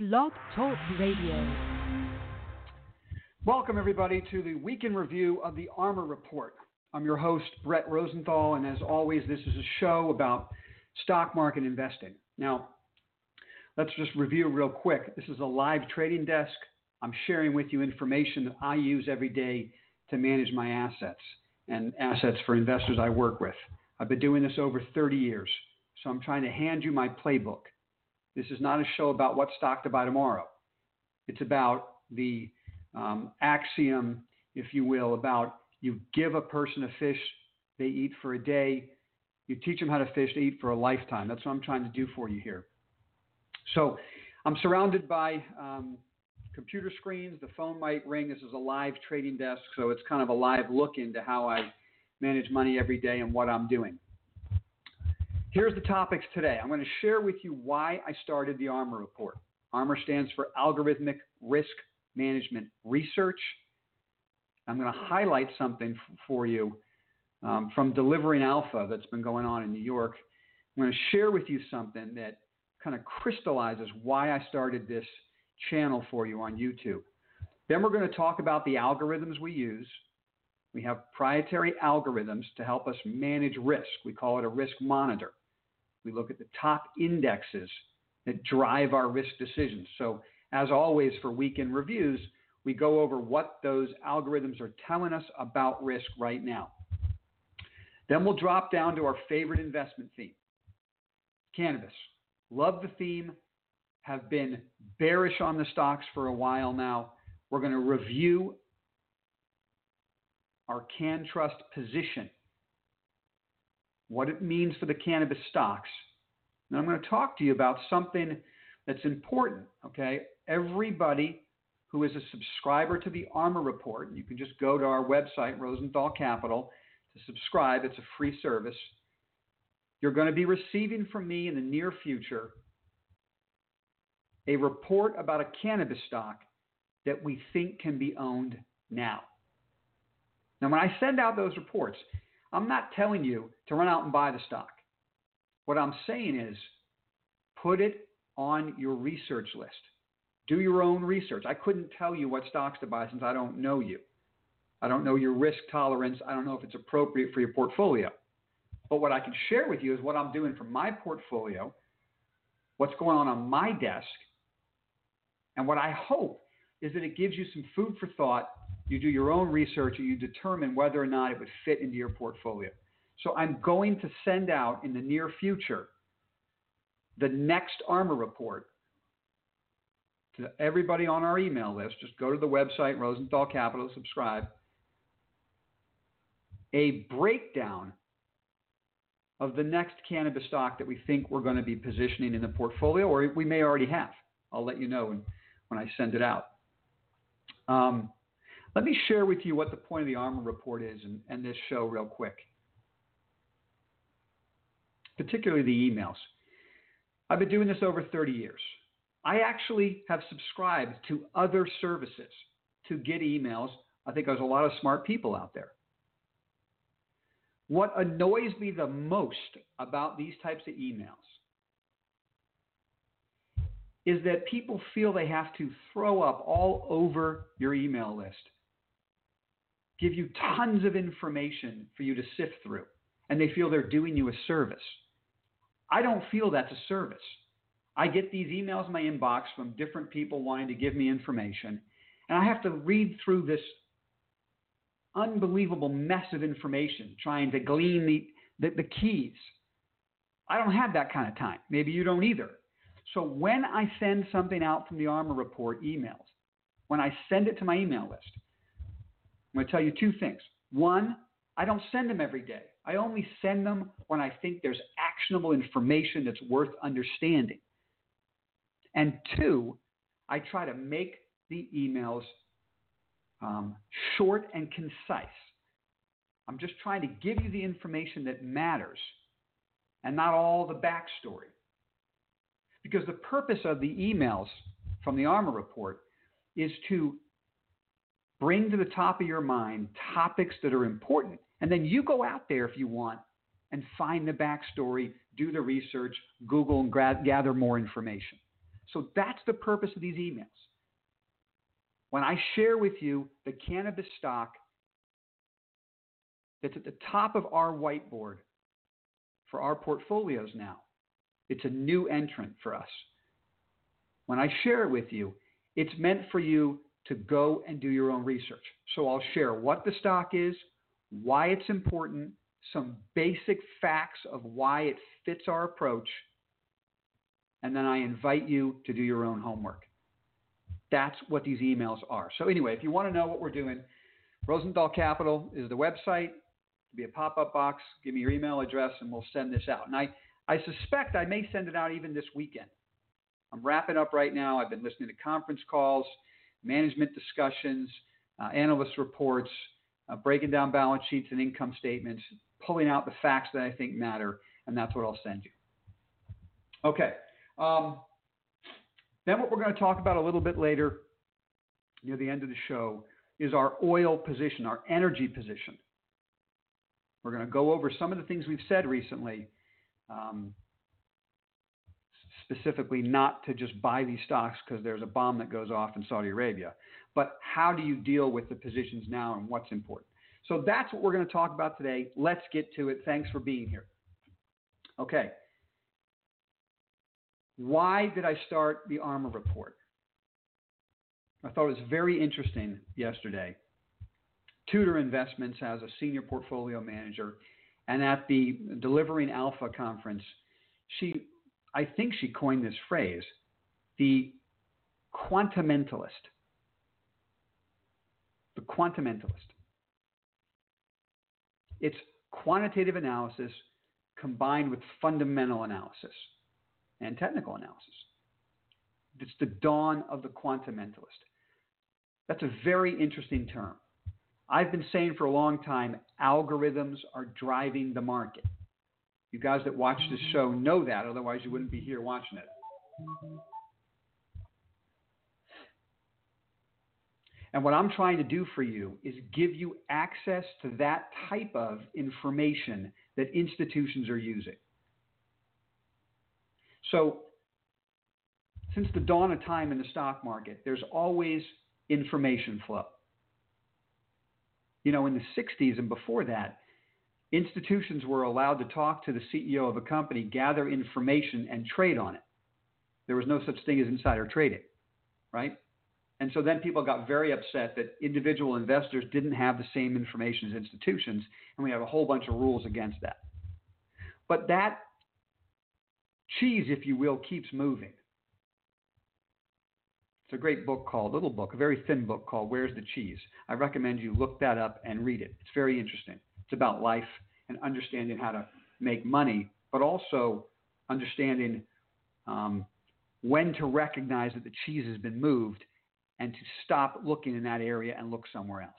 Blog Talk Radio. Welcome, everybody, to the weekend review of the ARMR Report. I'm your host, Brett Rosenthal, and as always, this is a show about stock market investing. Now, let's just review real quick. This is a live trading desk. I'm sharing with you information that I use every day to manage my assets and assets for investors I work with. I've been doing this over 30 years, so I'm trying to hand you my playbook. This is not a show about what stock to buy tomorrow. It's about the um, axiom, if you will, about you give a person a fish they eat for a day, you teach them how to fish they eat for a lifetime. That's what I'm trying to do for you here. So I'm surrounded by um, computer screens. The phone might ring. This is a live trading desk, so it's kind of a live look into how I manage money every day and what I'm doing. Here's the topics today. I'm going to share with you why I started the ARMR report. ARMR stands for Algorithmic Risk Management Research. I'm going to highlight something f- for you um, from Delivering Alpha that's been going on in New York. I'm going to share with you something that kind of crystallizes why I started this channel for you on YouTube. Then we're going to talk about the algorithms we use. We have proprietary algorithms to help us manage risk. We call it a risk monitor. We look at the top indexes that drive our risk decisions. So, as always, for weekend reviews, we go over what those algorithms are telling us about risk right now. Then we'll drop down to our favorite investment theme cannabis. Love the theme, have been bearish on the stocks for a while now. We're going to review our CannTrust position what it means for the cannabis stocks. And I'm going to talk to you about something that's important, okay? Everybody who is a subscriber to the ARMR Report, you can just go to our website, Rosenthal Capital, to subscribe. It's a free service. You're going to be receiving from me in the near future a report about a cannabis stock that we think can be owned now. Now, when I send out those reports, I'm not telling you to run out and buy the stock. What I'm saying is put it on your research list. Do your own research. I couldn't tell you what stocks to buy since I don't know you. I don't know your risk tolerance. I don't know if it's appropriate for your portfolio. But what I can share with you is what I'm doing for my portfolio, what's going on on my desk, and what I hope is that it gives you some food for thought you do your own research and you determine whether or not it would fit into your portfolio. So I'm going to send out in the near future the next ARMR report to everybody on our email list. Just go to the website, Rosenthal Capital, subscribe. A breakdown of the next cannabis stock that we think we're going to be positioning in the portfolio, or we may already have. I'll let you know when, when I send it out. Um, let me share with you what the point of the ARMR report is and, and this show real quick, particularly the emails. I've been doing this over 30 years. I actually have subscribed to other services to get emails. I think there's a lot of smart people out there. What annoys me the most about these types of emails is that people feel they have to throw up all over your email list give you tons of information for you to sift through, and they feel they're doing you a service. I don't feel that's a service. I get these emails in my inbox from different people wanting to give me information, and I have to read through this unbelievable mess of information trying to glean the, the, the keys. I don't have that kind of time. Maybe you don't either. So when I send something out from the ARMR report emails, when I send it to my email list, I'm going to tell you two things. One, I don't send them every day. I only send them when I think there's actionable information that's worth understanding. And two, I try to make the emails um, short and concise. I'm just trying to give you the information that matters and not all the backstory. Because the purpose of the emails from the ARMR report is to bring to the top of your mind topics that are important. And then you go out there if you want and find the backstory, do the research, Google, and gather more information. So that's the purpose of these emails. When I share with you the cannabis stock that's at the top of our whiteboard for our portfolios now, it's a new entrant for us. When I share it with you, it's meant for you to go and do your own research. So I'll share what the stock is, why it's important, some basic facts of why it fits our approach, and then I invite you to do your own homework. That's what these emails are. So, anyway, if you want to know what we're doing, Rosenthal Capital is the website. It'll be a pop up box. Give me your email address, and we'll send this out. And I, I suspect I may send it out even this weekend. I'm wrapping up right now. I've been listening to conference calls, management discussions, uh, analyst reports, uh, breaking down balance sheets and income statements, pulling out the facts that I think matter, and that's what I'll send you. Okay. Um, then, what we're going to talk about a little bit later, near the end of the show, is our oil position, our energy position. We're going to go over some of the things we've said recently, um, specifically not to just buy these stocks because there's a bomb that goes off in Saudi Arabia, but how do you deal with the positions now and what's important. So that's what we're going to talk about today. Let's get to it. Thanks for being here. Okay. Why did I start the ARMR report? I thought it was very interesting yesterday. Tudor Investments has a senior portfolio manager, and at the Delivering Alpha conference, she, I think she coined this phrase, the quantumentalist. The quantumentalist. It's quantitative analysis combined with fundamental analysis and technical analysis. It's the dawn of the quantumentalist. That's a very interesting term. I've been saying for a long time algorithms are driving the market. You guys that watch this show know that, otherwise, you wouldn't be here watching it. And what I'm trying to do for you is give you access to that type of information that institutions are using. So, since the dawn of time in the stock market, there's always information flow. You know, in the 60s and before that, institutions were allowed to talk to the CEO of a company, gather information, and trade on it. There was no such thing as insider trading, right? And so then people got very upset that individual investors didn't have the same information as institutions, and we have a whole bunch of rules against that. But that cheese, if you will, keeps moving. It's a great book called, little book, a very thin book called Where's the Cheese? I recommend you look that up and read it. It's very interesting. It's about life and understanding how to make money, but also understanding um, when to recognize that the cheese has been moved and to stop looking in that area and look somewhere else.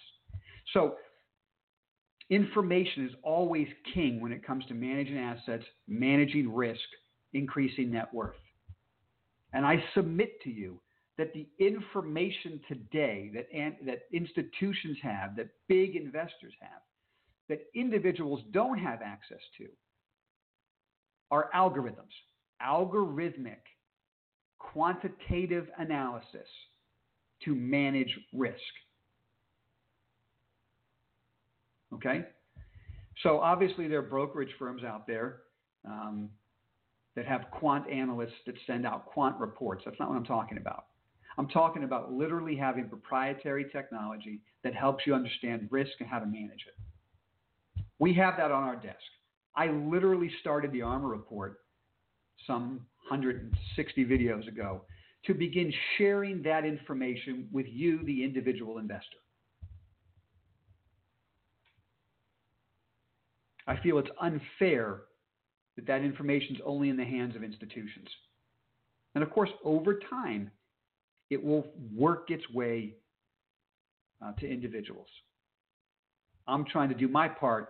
So, information is always king when it comes to managing assets, managing risk, increasing net worth. And I submit to you that the information today that, that institutions have, that big investors have, that individuals don't have access to are algorithms, algorithmic, quantitative analysis to manage risk. Okay? So obviously, there are brokerage firms out there um, that have quant analysts that send out quant reports. That's not what I'm talking about. I'm talking about literally having proprietary technology that helps you understand risk and how to manage it. We have that on our desk. I literally started the ARMR report some 160 videos ago to begin sharing that information with you, the individual investor. I feel it's unfair that that information is only in the hands of institutions. And of course, over time, it will work its way uh, to individuals. I'm trying to do my part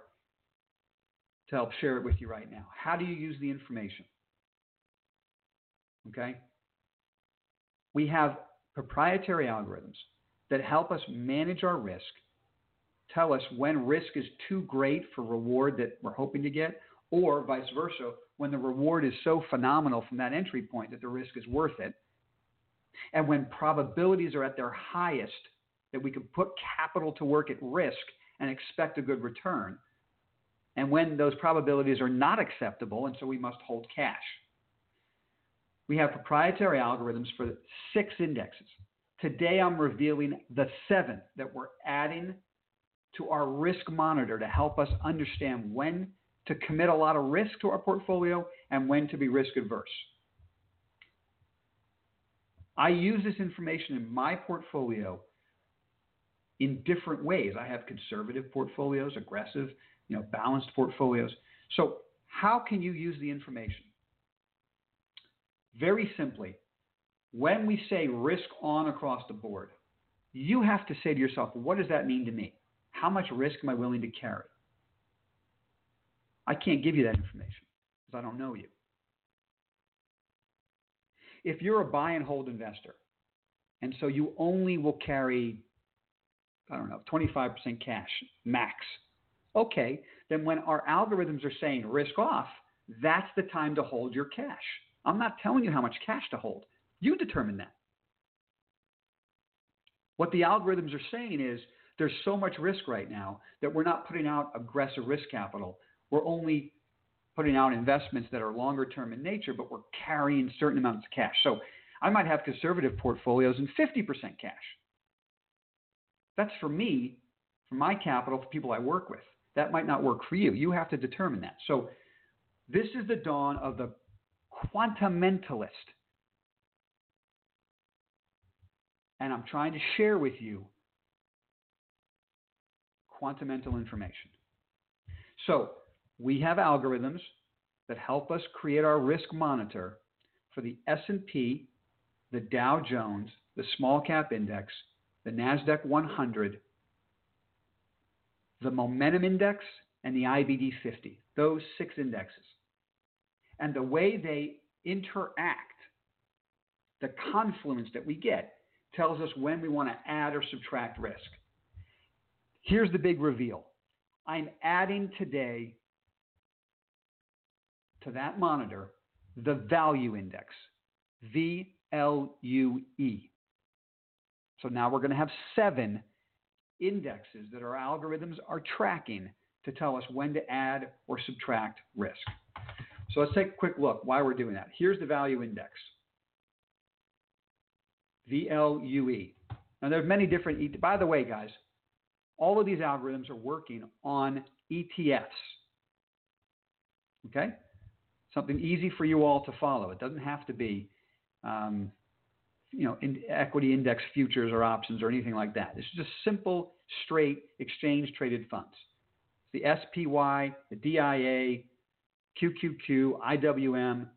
to help share it with you right now. How do you use the information? Okay? We have proprietary algorithms that help us manage our risk, tell us when risk is too great for reward that we're hoping to get, or vice versa, when the reward is so phenomenal from that entry point that the risk is worth it. And when probabilities are at their highest, that we can put capital to work at risk and expect a good return. And when those probabilities are not acceptable, and so we must hold cash. We have proprietary algorithms for six indexes. Today I'm revealing the seventh that we're adding to our risk monitor to help us understand when to commit a lot of risk to our portfolio and when to be risk adverse. I use this information in my portfolio in different ways. I have conservative portfolios, aggressive, you know, balanced portfolios. So how can you use the information? Very simply, when we say risk on across the board, you have to say to yourself, what does that mean to me? How much risk am I willing to carry? I can't give you that information because I don't know you. If you're a buy and hold investor, and so you only will carry, I don't know, 25% cash max, okay, then when our algorithms are saying risk off, that's the time to hold your cash. I'm not telling you how much cash to hold. You determine that. What the algorithms are saying is there's so much risk right now that we're not putting out aggressive risk capital. We're only putting out investments that are longer term in nature, but we're carrying certain amounts of cash. So I might have conservative portfolios and 50% cash. That's for me, for my capital, for people I work with. That might not work for you. You have to determine that. So this is the dawn of the quantamentalist. And I'm trying to share with you quantamental information. So we have algorithms that help us create our risk monitor for the S&P, the Dow Jones, the small cap index, the Nasdaq 100, the momentum index, and the IBD 50. Those six indexes. And the way they interact, the confluence that we get, tells us when we want to add or subtract risk. Here's the big reveal I'm adding today to that monitor the value index, VLUE. So now we're going to have seven indexes that our algorithms are tracking to tell us when to add or subtract risk. So let's take a quick look why we're doing that. Here's the value index, VLUE. Now there's many different, by the way, guys, all of these algorithms are working on ETFs. Okay? Something easy for you all to follow. It doesn't have to be, um, you know, in equity index futures or options or anything like that. It's just simple, straight exchange traded funds. It's The SPY, the DIA, QQQ, IWM,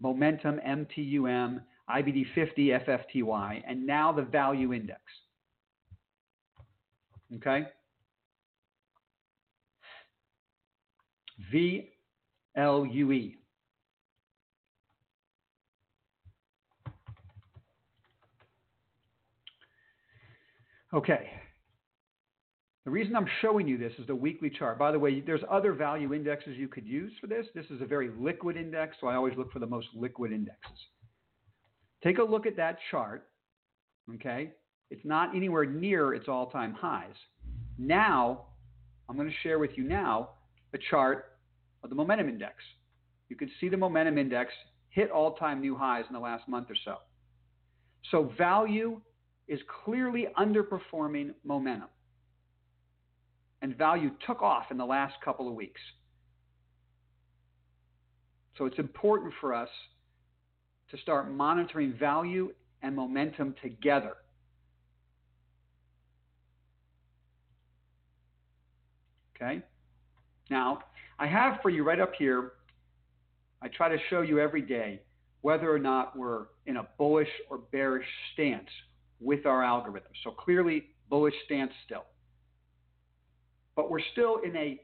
Momentum, MTUM, IBD50, FFTY, and now the value index. Okay? VLUE. Okay. The reason I'm showing you this is the weekly chart. By the way, there's other value indexes you could use for this. This is a very liquid index, so I always look for the most liquid indexes. Take a look at that chart. Okay? It's not anywhere near its all time highs. Now, I'm going to share with you now a chart of the momentum index. You can see the momentum index hit all time new highs in the last month or so. So, value is clearly underperforming momentum. And value took off in the last couple of weeks. So, it's important for us to start monitoring value and momentum together. Okay? Now, I have for you right up here, I try to show you every day whether or not we're in a bullish or bearish stance with our algorithm. So clearly, bullish stance still. But we're still in a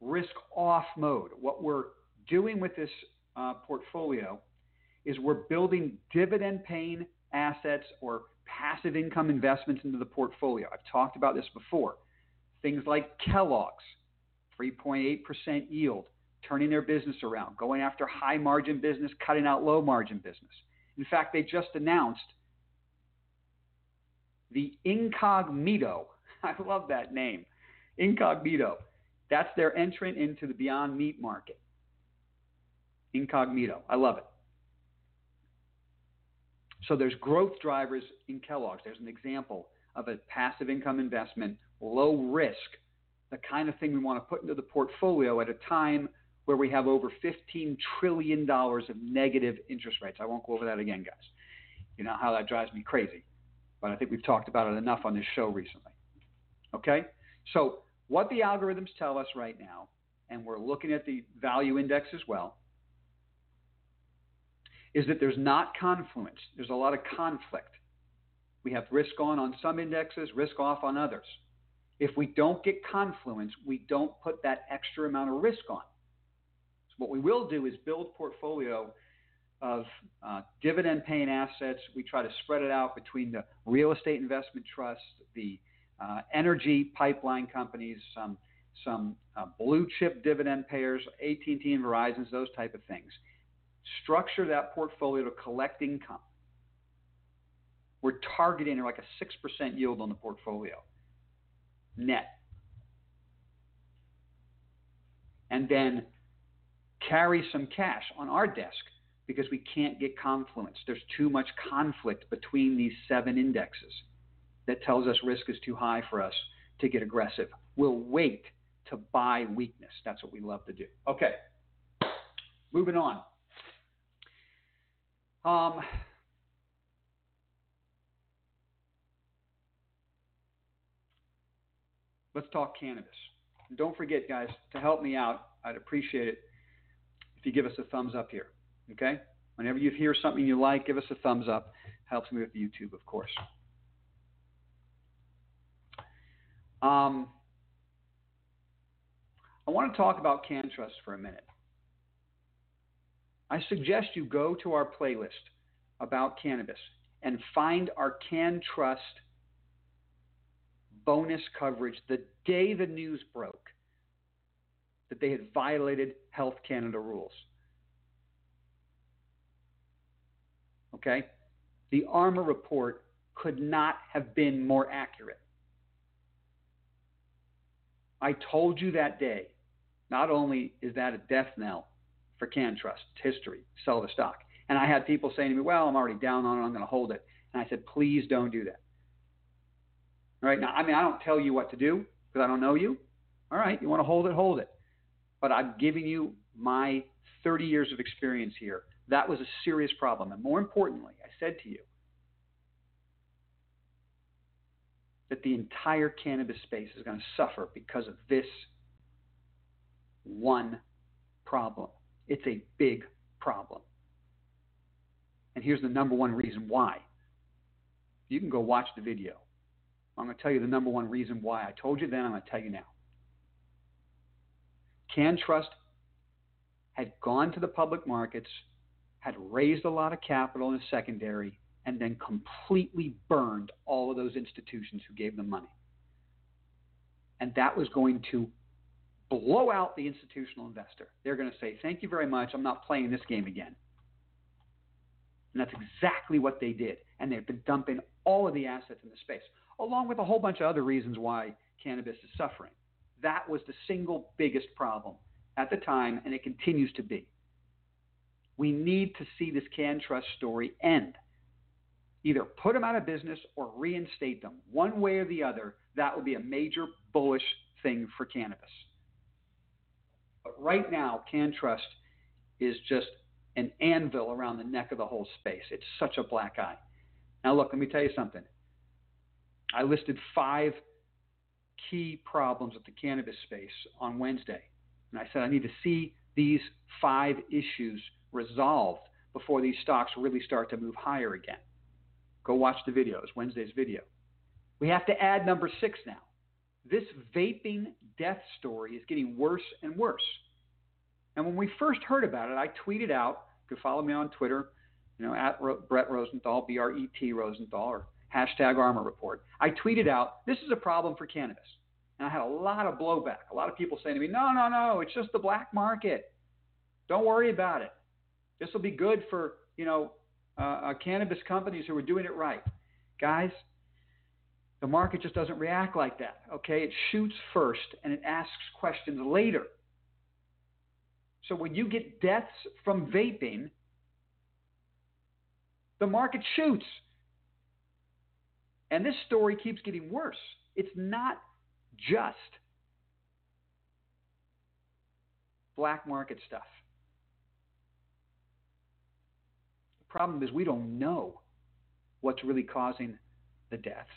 risk off mode. What we're doing with this uh, portfolio is we're building dividend paying assets or passive income investments into the portfolio. I've talked about this before. Things like Kellogg's, 3.8% yield, turning their business around, going after high margin business, cutting out low margin business. In fact, they just announced the Incogmeato. I love that name. Incogmeato. That's their entrant into the Beyond Meat market. Incogmeato. I love it. So there's growth drivers in Kellogg's. There's an example of a passive income investment, low risk, the kind of thing we want to put into the portfolio at a time where we have over $15 trillion of negative interest rates. I won't go over that again, guys. You know how that drives me crazy. But I think we've talked about it enough on this show recently. Okay? So, what the algorithms tell us right now, and we're looking at the value index as well, is that there's not confluence. There's a lot of conflict. We have risk on on some indexes, risk off on others. If we don't get confluence, we don't put that extra amount of risk on. So what we will do is build portfolio of uh, dividend paying assets. We try to spread it out between the real estate investment trusts, the uh, energy pipeline companies, some some uh, blue chip dividend payers, AT&T and Verizon's, those type of things. Structure that portfolio to collect income. We're targeting like a 6% yield on the portfolio net. And then carry some cash on our desk because we can't get confluence. There's too much conflict between these seven indexes that tells us risk is too high for us to get aggressive. We'll wait to buy weakness. That's what we love to do. Okay, moving on. Um, let's talk cannabis. Don't forget, guys, to help me out, I'd appreciate it if you give us a thumbs up here. Okay? Whenever you hear something you like, give us a thumbs up. Helps me with YouTube, of course. Um, I want to talk about CannTrust for a minute. I suggest you go to our playlist about cannabis and find our CannTrust bonus coverage the day the news broke that they had violated Health Canada rules. Okay? The ARMR report could not have been more accurate. I told you that day, not only is that a death knell for CannTrust, it's history, sell the stock. And I had people saying to me, well, I'm already down on it, I'm going to hold it. And I said, please don't do that. All right, now, I mean, I don't tell you what to do because I don't know you. All right, you want to hold it, hold it. But I'm giving you my 30 years of experience here that was a serious problem. And more importantly, I said to you that the entire cannabis space is going to suffer because of this one problem. It's a big problem. And here's the number one reason why. You can go watch the video. I'm going to tell you the number one reason why. I told you then, I'm going to tell you now. CannTrust had gone to the public markets had raised a lot of capital in secondary and then completely burned all of those institutions who gave them money. And that was going to blow out the institutional investor. They're going to say, Thank you very much. I'm not playing this game again. And that's exactly what they did. And they've been dumping all of the assets in the space, along with a whole bunch of other reasons why cannabis is suffering. That was the single biggest problem at the time, and it continues to be. We need to see this CannTrust story end. Either put them out of business or reinstate them. One way or the other, that would be a major bullish thing for cannabis. But right now, CannTrust is just an anvil around the neck of the whole space. It's such a black eye. Now, look, let me tell you something. I listed five key problems with the cannabis space on Wednesday. And I said I need to see these five issues resolved before these stocks really start to move higher again. Go watch the videos, Wednesday's video. We have to add number six now. This vaping death story is getting worse and worse. And when we first heard about it, I tweeted out, you can follow me on Twitter, you know, at Brett Rosenthal, B R E T Rosenthal, or hashtag ARMR Report. I tweeted out, this is a problem for cannabis. And I had a lot of blowback. A lot of people saying to me, no, no, no, it's just the black market. Don't worry about it. This will be good for you know uh, uh, cannabis companies who are doing it right, guys. The market just doesn't react like that, okay? It shoots first and it asks questions later. So when you get deaths from vaping, the market shoots. And this story keeps getting worse. It's not just black market stuff. The problem is we don't know what's really causing the deaths.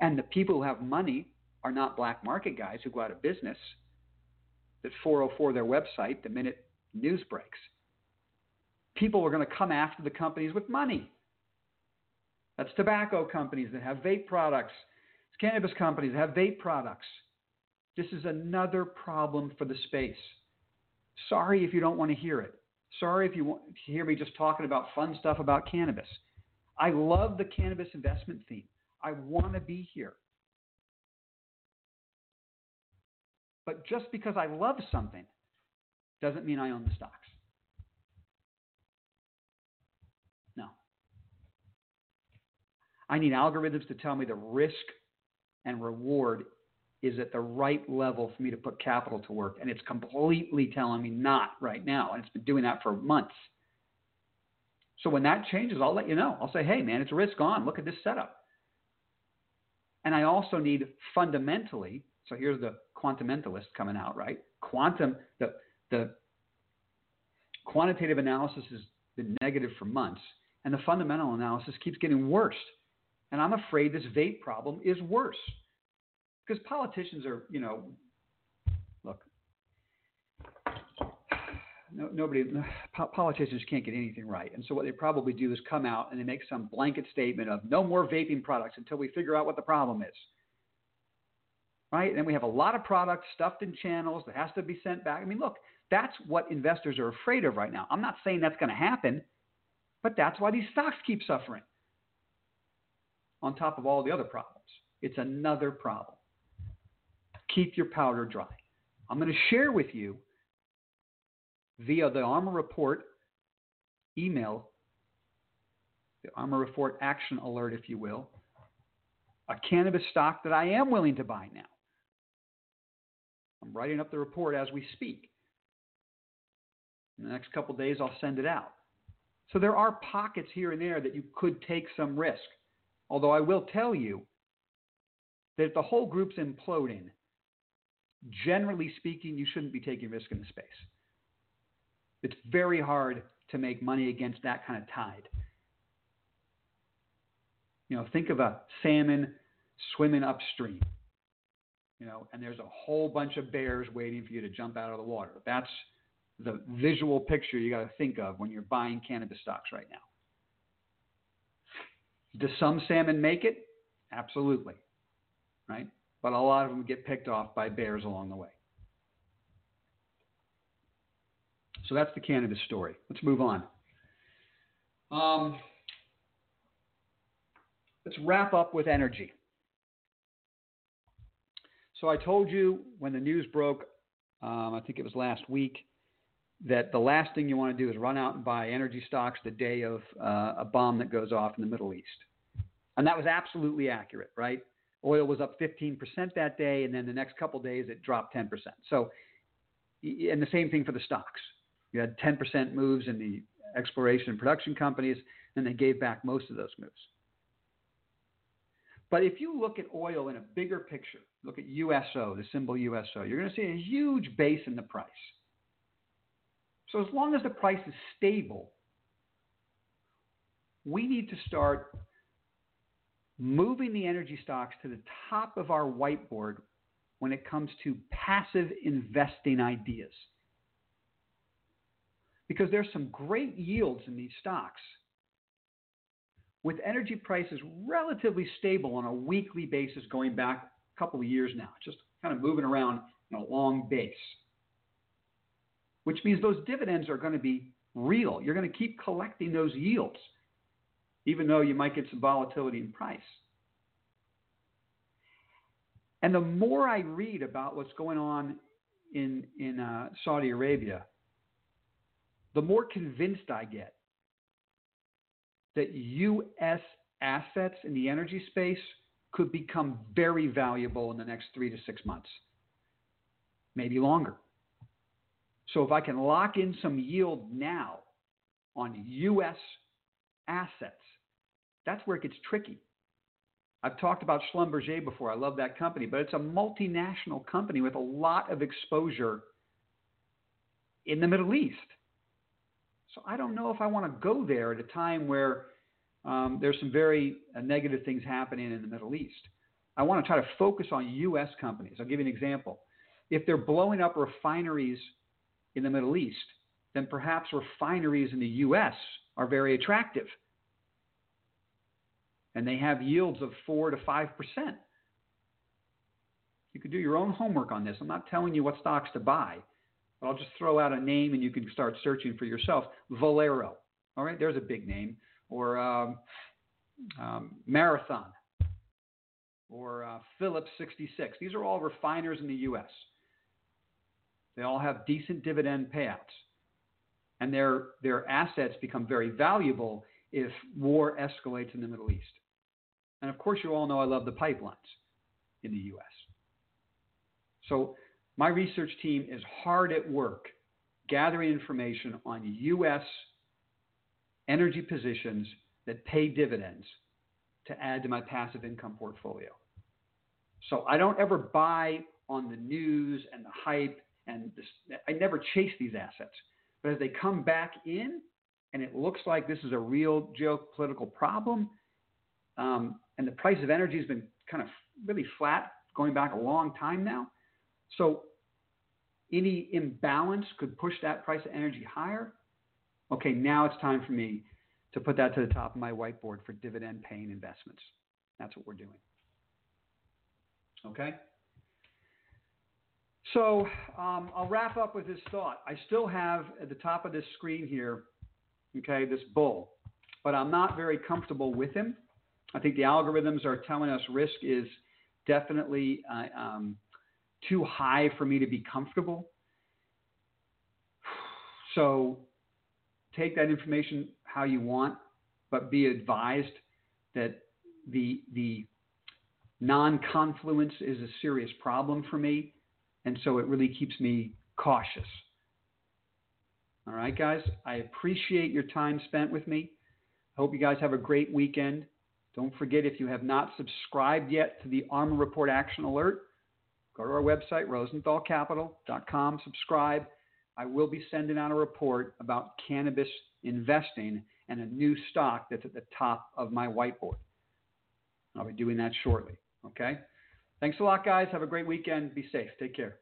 And the people who have money are not black market guys who go out of business that 404 their website the minute news breaks. People are going to come after the companies with money. That's tobacco companies that have vape products. It's cannabis companies that have vape products. This is another problem for the space. Sorry if you don't want to hear it. Sorry if you want to hear me just talking about fun stuff about cannabis. I love the cannabis investment theme. I want to be here. But just because I love something doesn't mean I own the stocks. No. I need algorithms to tell me the risk and reward is at the right level for me to put capital to work. And it's completely telling me not right now. And it's been doing that for months. So when that changes, I'll let you know. I'll say, hey, man, it's risk on. Look at this setup. And I also need fundamentally, so here's the quantumentalist coming out, right? Quantum, the, the quantitative analysis has been negative for months, and the fundamental analysis keeps getting worse. And I'm afraid this vape problem is worse because politicians are, you know, look, no, nobody, politicians can't get anything right. And so what they probably do is come out and they make some blanket statement of no more vaping products until we figure out what the problem is. Right? And then we have a lot of products stuffed in channels that has to be sent back. I mean, look, that's what investors are afraid of right now. I'm not saying that's going to happen, but that's why these stocks keep suffering on top of all the other problems. It's another problem keep your powder dry. I'm going to share with you via the ARMR Report email, the ARMR Report action alert, if you will, a cannabis stock that I am willing to buy now. I'm writing up the report as we speak. In the next couple days, I'll send it out. So there are pockets here and there that you could take some risk. Although I will tell you that if the whole group's imploding, generally speaking, you shouldn't be taking risk in the space. It's very hard to make money against that kind of tide. You know, think of a salmon swimming upstream, you know, and there's a whole bunch of bears waiting for you to jump out of the water. That's the visual picture you got to think of when you're buying cannabis stocks right now. Do some salmon make it? Absolutely. Right? But a lot of them get picked off by bears along the way. So that's the cannabis story. Let's move on. Um, let's wrap up with energy. So I told you when the news broke, um, I think it was last week, that the last thing you want to do is run out and buy energy stocks the day of uh, a bomb that goes off in the Middle East. And that was absolutely accurate, right? Oil was up 15% that day, and then the next couple days it dropped 10%. So, and the same thing for the stocks. You had 10% moves in the exploration and production companies, and they gave back most of those moves. But if you look at oil in a bigger picture, look at USO, the symbol USO, you're going to see a huge base in the price. So as long as the price is stable, we need to start moving the energy stocks to the top of our whiteboard when it comes to passive investing ideas. Because there's some great yields in these stocks. With energy prices relatively stable on a weekly basis going back a couple of years now, just kind of moving around in a long base. Which means those dividends are going to be real. You're going to keep collecting those yields even though you might get some volatility in price. And the more I read about what's going on in, in uh, Saudi Arabia, the more convinced I get that U.S. assets in the energy space could become very valuable in the next three to six months, maybe longer. So if I can lock in some yield now on U.S. assets, that's where it gets tricky. I've talked about Schlumberger before. I love that company, but it's a multinational company with a lot of exposure in the Middle East. So I don't know if I want to go there at a time where um, there's some very uh, negative things happening in the Middle East. I want to try to focus on U.S. companies. I'll give you an example. If they're blowing up refineries in the Middle East, then perhaps refineries in the U.S. are very attractive. And they have yields of 4 to 5%. You could do your own homework on this. I'm not telling you what stocks to buy, but I'll just throw out a name and you can start searching for yourself. Valero. All right, there's a big name. Or um, um, Marathon. Or uh, Phillips 66. These are all refiners in the U.S. They all have decent dividend payouts. And their, their assets become very valuable if war escalates in the Middle East. And of course, you all know I love the pipelines in the U.S. So my research team is hard at work gathering information on U.S. energy positions that pay dividends to add to my passive income portfolio. So I don't ever buy on the news and the hype and this, I never chase these assets. But as they come back in and it looks like this is a real geopolitical problem, um, and the price of energy has been kind of really flat going back a long time now. So any imbalance could push that price of energy higher. Okay, now it's time for me to put that to the top of my whiteboard for dividend paying investments. That's what we're doing. Okay? So um, I'll wrap up with this thought. I still have at the top of this screen here, okay, this bull, but I'm not very comfortable with him. I think the algorithms are telling us risk is definitely uh, um, too high for me to be comfortable. So take that information how you want, but be advised that the the non-confluence is a serious problem for me, and so it really keeps me cautious. All right, guys, I appreciate your time spent with me. I hope you guys have a great weekend. Don't forget if you have not subscribed yet to the ARMR Report Action Alert, go to our website, rosenthalcapital.com, subscribe. I will be sending out a report about cannabis investing and a new stock that's at the top of my whiteboard. I'll be doing that shortly. Okay? Thanks a lot, guys. Have a great weekend. Be safe. Take care.